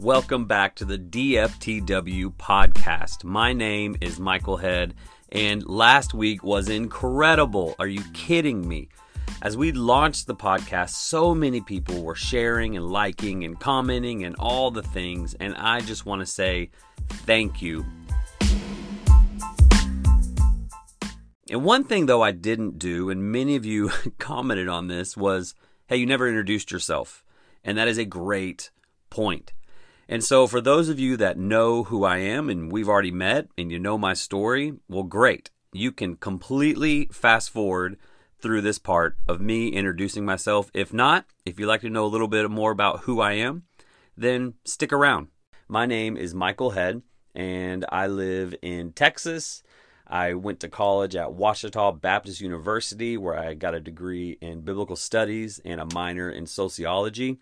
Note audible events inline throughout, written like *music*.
Welcome back to the DFTW podcast. My name is Michael Head, and last week was incredible. Are you kidding me? As we launched the podcast, so many people were sharing and liking and commenting and all the things, and I just want to say thank you. And one thing, though, I didn't do, and many of you *laughs* commented on this, was hey, you never introduced yourself. And that is a great point. And so, for those of you that know who I am and we've already met and you know my story, well, great. You can completely fast forward through this part of me introducing myself. If not, if you'd like to know a little bit more about who I am, then stick around. My name is Michael Head, and I live in Texas. I went to college at Ouachita Baptist University, where I got a degree in biblical studies and a minor in sociology.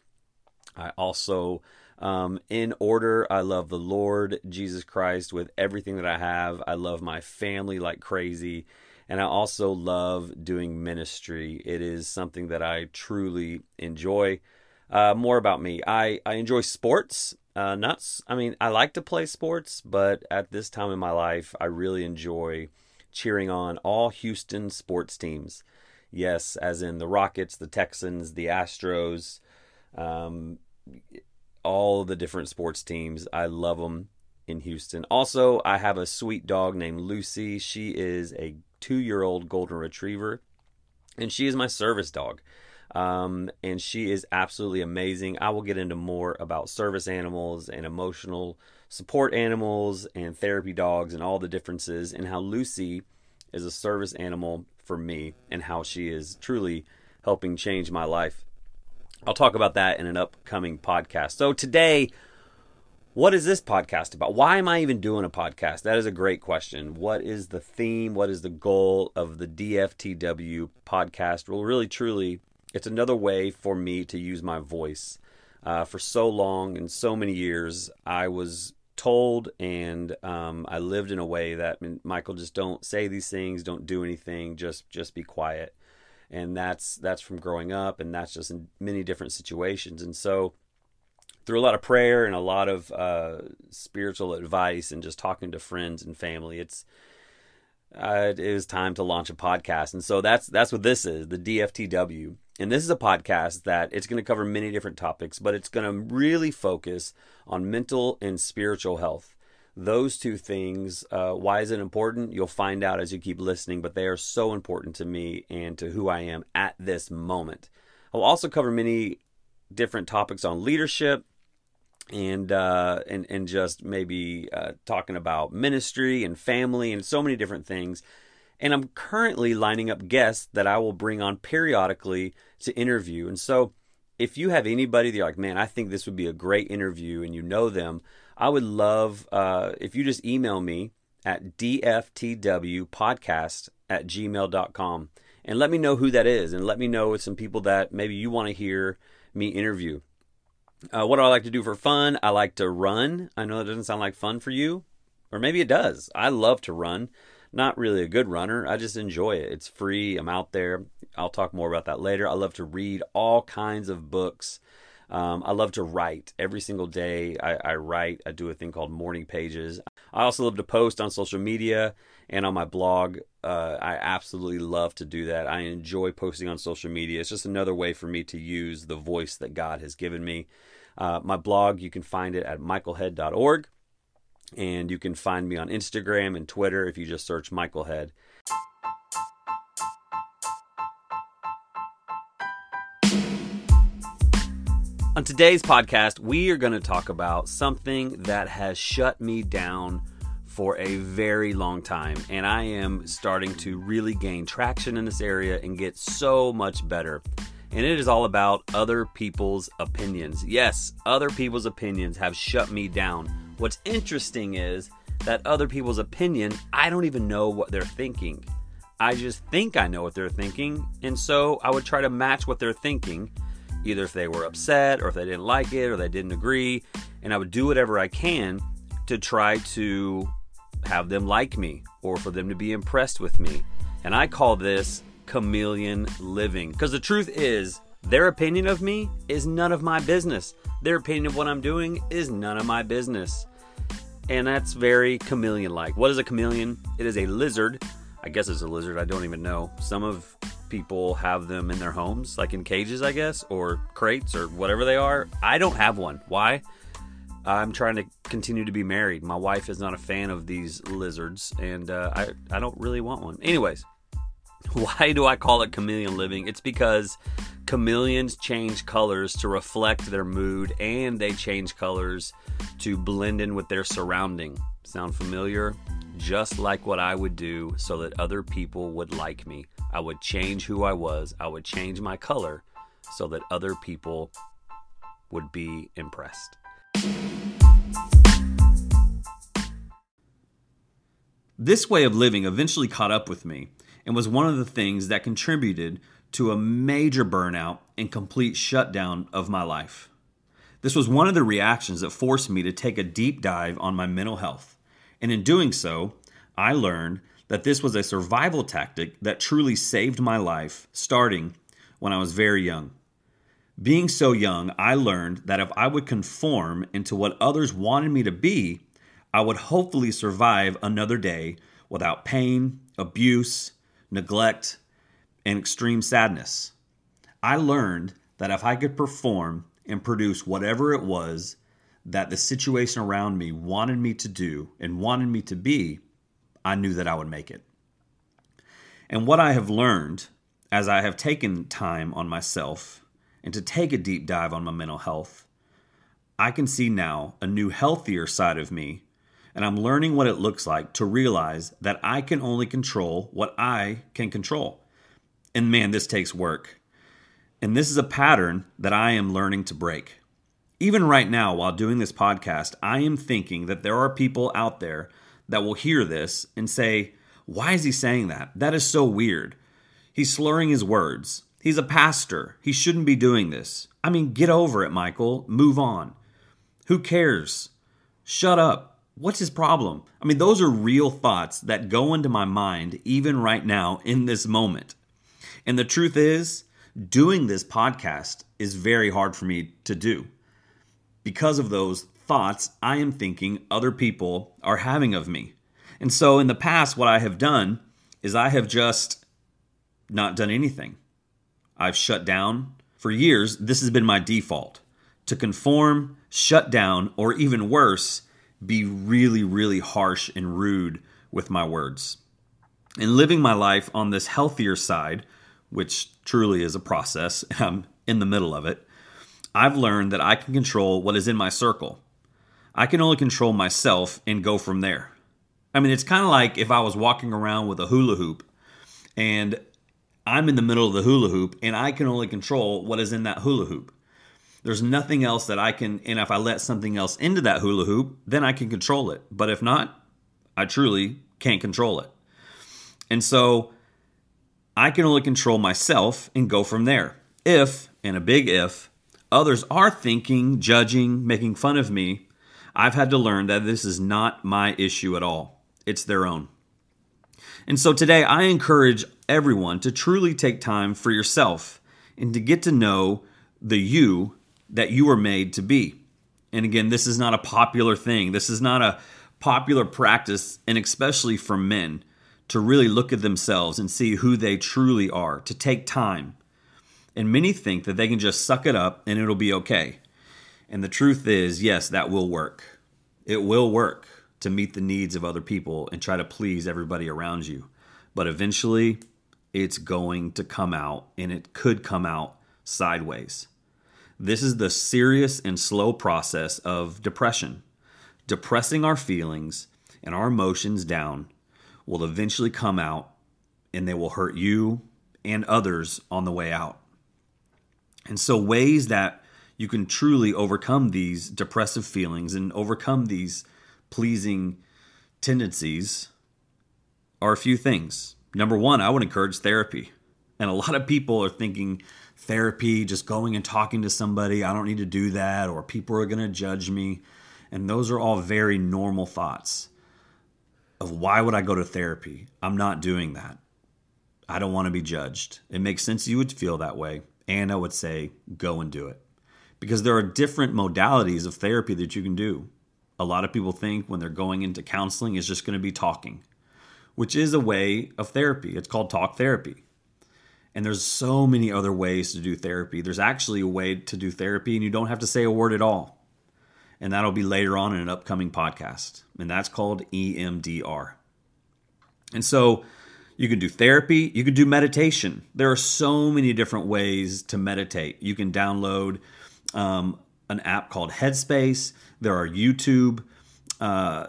I also, um, in order, I love the Lord Jesus Christ with everything that I have. I love my family like crazy. And I also love doing ministry. It is something that I truly enjoy. Uh, more about me I, I enjoy sports. Uh, not, I mean, I like to play sports, but at this time in my life, I really enjoy cheering on all Houston sports teams. Yes, as in the Rockets, the Texans, the Astros, um, all the different sports teams. I love them in Houston. Also, I have a sweet dog named Lucy. She is a two year old golden retriever, and she is my service dog. Um, and she is absolutely amazing. I will get into more about service animals and emotional support animals and therapy dogs and all the differences and how Lucy is a service animal for me and how she is truly helping change my life. I'll talk about that in an upcoming podcast. So today, what is this podcast about? Why am I even doing a podcast? That is a great question. What is the theme? What is the goal of the DFTW podcast? Well, really, truly, it's another way for me to use my voice. Uh, for so long and so many years, I was told and um, I lived in a way that Michael just don't say these things, don't do anything, just just be quiet. And that's that's from growing up, and that's just in many different situations. And so, through a lot of prayer and a lot of uh, spiritual advice, and just talking to friends and family, it's uh, it is time to launch a podcast. And so that's that's what this is, the DFTW. And this is a podcast that it's going to cover many different topics, but it's going to really focus on mental and spiritual health. Those two things, uh, why is it important? You'll find out as you keep listening, but they are so important to me and to who I am at this moment. I'll also cover many different topics on leadership and uh, and and just maybe uh, talking about ministry and family and so many different things and I'm currently lining up guests that I will bring on periodically to interview. And so, if you have anybody that you're like, man, I think this would be a great interview, and you know them, I would love uh, if you just email me at dftwpodcast at gmail.com and let me know who that is, and let me know some people that maybe you want to hear me interview. Uh, what do I like to do for fun? I like to run. I know that doesn't sound like fun for you, or maybe it does. I love to run not really a good runner. I just enjoy it. It's free. I'm out there. I'll talk more about that later. I love to read all kinds of books. Um, I love to write every single day. I, I, write. I do a thing called morning pages. I also love to post on social media and on my blog. Uh, I absolutely love to do that. I enjoy posting on social media. It's just another way for me to use the voice that God has given me. Uh, my blog, you can find it at michaelhead.org. And you can find me on Instagram and Twitter if you just search Michael Head. On today's podcast, we are going to talk about something that has shut me down for a very long time. And I am starting to really gain traction in this area and get so much better. And it is all about other people's opinions. Yes, other people's opinions have shut me down What's interesting is that other people's opinion, I don't even know what they're thinking. I just think I know what they're thinking, and so I would try to match what they're thinking, either if they were upset or if they didn't like it or they didn't agree, and I would do whatever I can to try to have them like me or for them to be impressed with me. And I call this chameleon living because the truth is, Their opinion of me is none of my business. Their opinion of what I'm doing is none of my business. And that's very chameleon like. What is a chameleon? It is a lizard. I guess it's a lizard. I don't even know. Some of people have them in their homes, like in cages, I guess, or crates or whatever they are. I don't have one. Why? I'm trying to continue to be married. My wife is not a fan of these lizards, and uh, I, I don't really want one. Anyways, *laughs* why do I call it chameleon living? It's because chameleons change colors to reflect their mood and they change colors to blend in with their surrounding. Sound familiar? Just like what I would do so that other people would like me. I would change who I was, I would change my color so that other people would be impressed. This way of living eventually caught up with me and was one of the things that contributed to a major burnout and complete shutdown of my life. This was one of the reactions that forced me to take a deep dive on my mental health. And in doing so, I learned that this was a survival tactic that truly saved my life starting when I was very young. Being so young, I learned that if I would conform into what others wanted me to be, I would hopefully survive another day without pain, abuse, neglect, and extreme sadness. I learned that if I could perform and produce whatever it was that the situation around me wanted me to do and wanted me to be, I knew that I would make it. And what I have learned as I have taken time on myself and to take a deep dive on my mental health, I can see now a new, healthier side of me. And I'm learning what it looks like to realize that I can only control what I can control. And man, this takes work. And this is a pattern that I am learning to break. Even right now, while doing this podcast, I am thinking that there are people out there that will hear this and say, Why is he saying that? That is so weird. He's slurring his words. He's a pastor. He shouldn't be doing this. I mean, get over it, Michael. Move on. Who cares? Shut up. What's his problem? I mean, those are real thoughts that go into my mind even right now in this moment. And the truth is, doing this podcast is very hard for me to do. Because of those thoughts I am thinking other people are having of me. And so in the past, what I have done is I have just not done anything. I've shut down. For years, this has been my default to conform, shut down, or even worse, be really, really harsh and rude with my words. In living my life on this healthier side, which truly is a process, *laughs* and I'm in the middle of it, I've learned that I can control what is in my circle. I can only control myself and go from there. I mean, it's kind of like if I was walking around with a hula hoop and I'm in the middle of the hula hoop and I can only control what is in that hula hoop. There's nothing else that I can, and if I let something else into that hula hoop, then I can control it. But if not, I truly can't control it. And so I can only control myself and go from there. If, and a big if, others are thinking, judging, making fun of me, I've had to learn that this is not my issue at all. It's their own. And so today I encourage everyone to truly take time for yourself and to get to know the you that you were made to be. And again, this is not a popular thing. This is not a popular practice, and especially for men to really look at themselves and see who they truly are, to take time. And many think that they can just suck it up and it'll be okay. And the truth is, yes, that will work. It will work to meet the needs of other people and try to please everybody around you. But eventually, it's going to come out and it could come out sideways. This is the serious and slow process of depression. Depressing our feelings and our emotions down will eventually come out and they will hurt you and others on the way out. And so, ways that you can truly overcome these depressive feelings and overcome these pleasing tendencies are a few things. Number one, I would encourage therapy. And a lot of people are thinking therapy, just going and talking to somebody, I don't need to do that, or people are going to judge me. And those are all very normal thoughts of why would I go to therapy? I'm not doing that. I don't want to be judged. It makes sense you would feel that way. and I would say go and do it. Because there are different modalities of therapy that you can do. A lot of people think when they're going into counseling, is just going to be talking, which is a way of therapy. It's called talk therapy. And there's so many other ways to do therapy. There's actually a way to do therapy, and you don't have to say a word at all. And that'll be later on in an upcoming podcast. And that's called EMDR. And so you can do therapy, you can do meditation. There are so many different ways to meditate. You can download um, an app called Headspace. There are YouTube uh,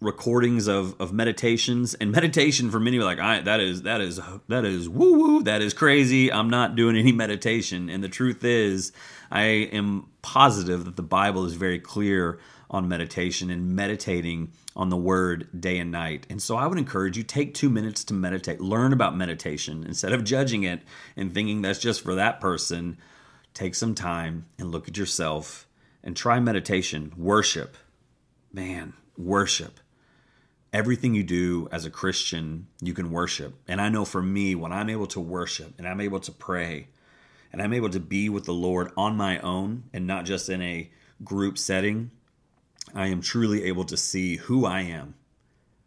recordings of, of meditations and meditation for many like I that is that is that is woo woo that is crazy I'm not doing any *laughs* meditation and the truth is I am positive that the Bible is very clear on meditation and meditating on the word day and night. And so I would encourage you take 2 minutes to meditate. Learn about meditation instead of judging it and thinking that's just for that person. Take some time and look at yourself and try meditation, worship. Man, worship. Everything you do as a Christian, you can worship. And I know for me, when I'm able to worship and I'm able to pray and I'm able to be with the Lord on my own and not just in a group setting, I am truly able to see who I am,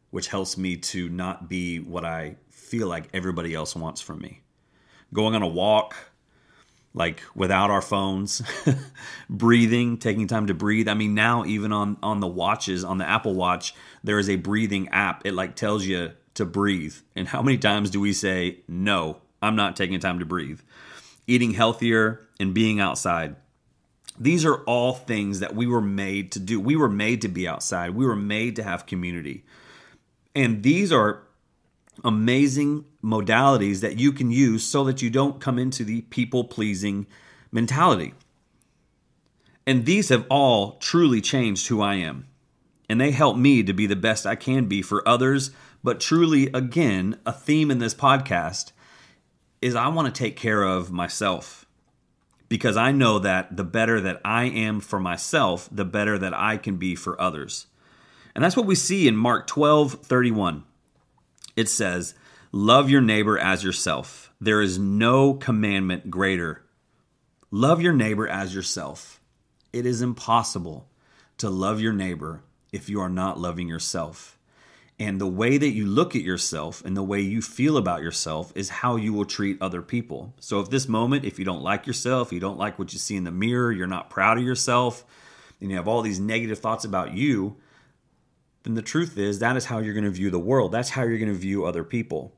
which helps me to not be what I feel like everybody else wants from me. Going on a walk, like without our phones, *laughs* breathing, taking time to breathe. I mean, now even on on the watches, on the Apple Watch, there is a breathing app. It like tells you to breathe. And how many times do we say, "No, I'm not taking time to breathe." Eating healthier and being outside. These are all things that we were made to do. We were made to be outside. We were made to have community. And these are amazing modalities that you can use so that you don't come into the people pleasing mentality. And these have all truly changed who I am. And they help me to be the best I can be for others. But truly, again, a theme in this podcast is I want to take care of myself because I know that the better that I am for myself, the better that I can be for others. And that's what we see in Mark 12 31. It says, Love your neighbor as yourself. There is no commandment greater. Love your neighbor as yourself. It is impossible to love your neighbor if you are not loving yourself. And the way that you look at yourself and the way you feel about yourself is how you will treat other people. So, if this moment, if you don't like yourself, you don't like what you see in the mirror, you're not proud of yourself, and you have all these negative thoughts about you, then the truth is that is how you're going to view the world. That's how you're going to view other people.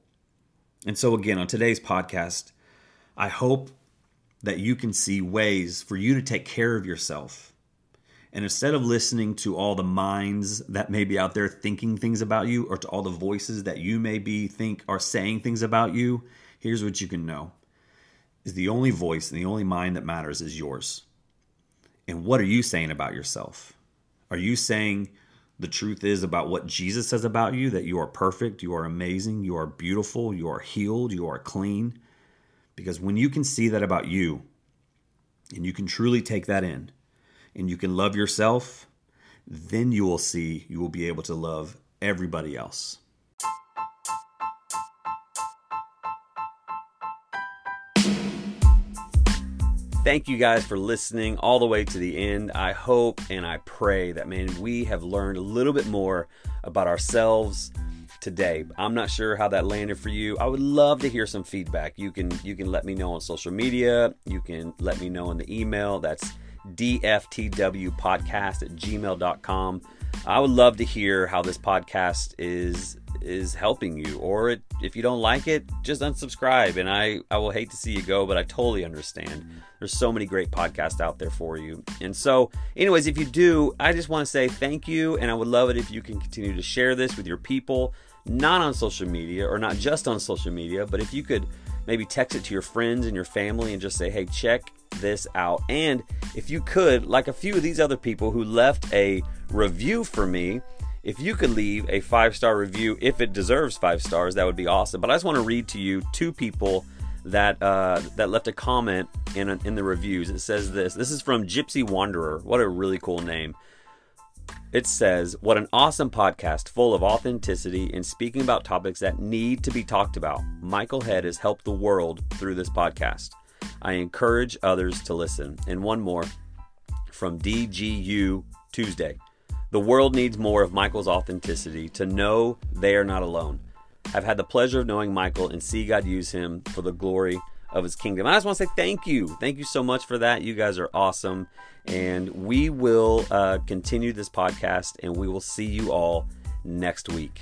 And so, again, on today's podcast, I hope that you can see ways for you to take care of yourself and instead of listening to all the minds that may be out there thinking things about you or to all the voices that you may be think are saying things about you, here's what you can know. Is the only voice and the only mind that matters is yours. And what are you saying about yourself? Are you saying the truth is about what Jesus says about you that you are perfect, you are amazing, you are beautiful, you are healed, you are clean? Because when you can see that about you and you can truly take that in, and you can love yourself, then you will see you will be able to love everybody else. Thank you guys for listening all the way to the end. I hope and I pray that, man, we have learned a little bit more about ourselves today. I'm not sure how that landed for you. I would love to hear some feedback. You can you can let me know on social media. You can let me know in the email. That's dftwpodcast at gmail.com. I would love to hear how this podcast is is helping you or it, if you don't like it just unsubscribe and I I will hate to see you go but I totally understand. There's so many great podcasts out there for you. And so anyways if you do I just want to say thank you and I would love it if you can continue to share this with your people not on social media or not just on social media but if you could maybe text it to your friends and your family and just say hey check this out. And if you could, like a few of these other people who left a review for me, if you could leave a five star review, if it deserves five stars, that would be awesome. But I just want to read to you two people that uh, that left a comment in in the reviews. It says this. This is from Gypsy Wanderer. What a really cool name. It says, What an awesome podcast full of authenticity and speaking about topics that need to be talked about. Michael Head has helped the world through this podcast. I encourage others to listen. And one more from DGU Tuesday. The world needs more of Michael's authenticity to know they are not alone. I've had the pleasure of knowing Michael and see God use him for the glory of his kingdom. I just want to say thank you. Thank you so much for that. You guys are awesome. And we will uh, continue this podcast and we will see you all next week.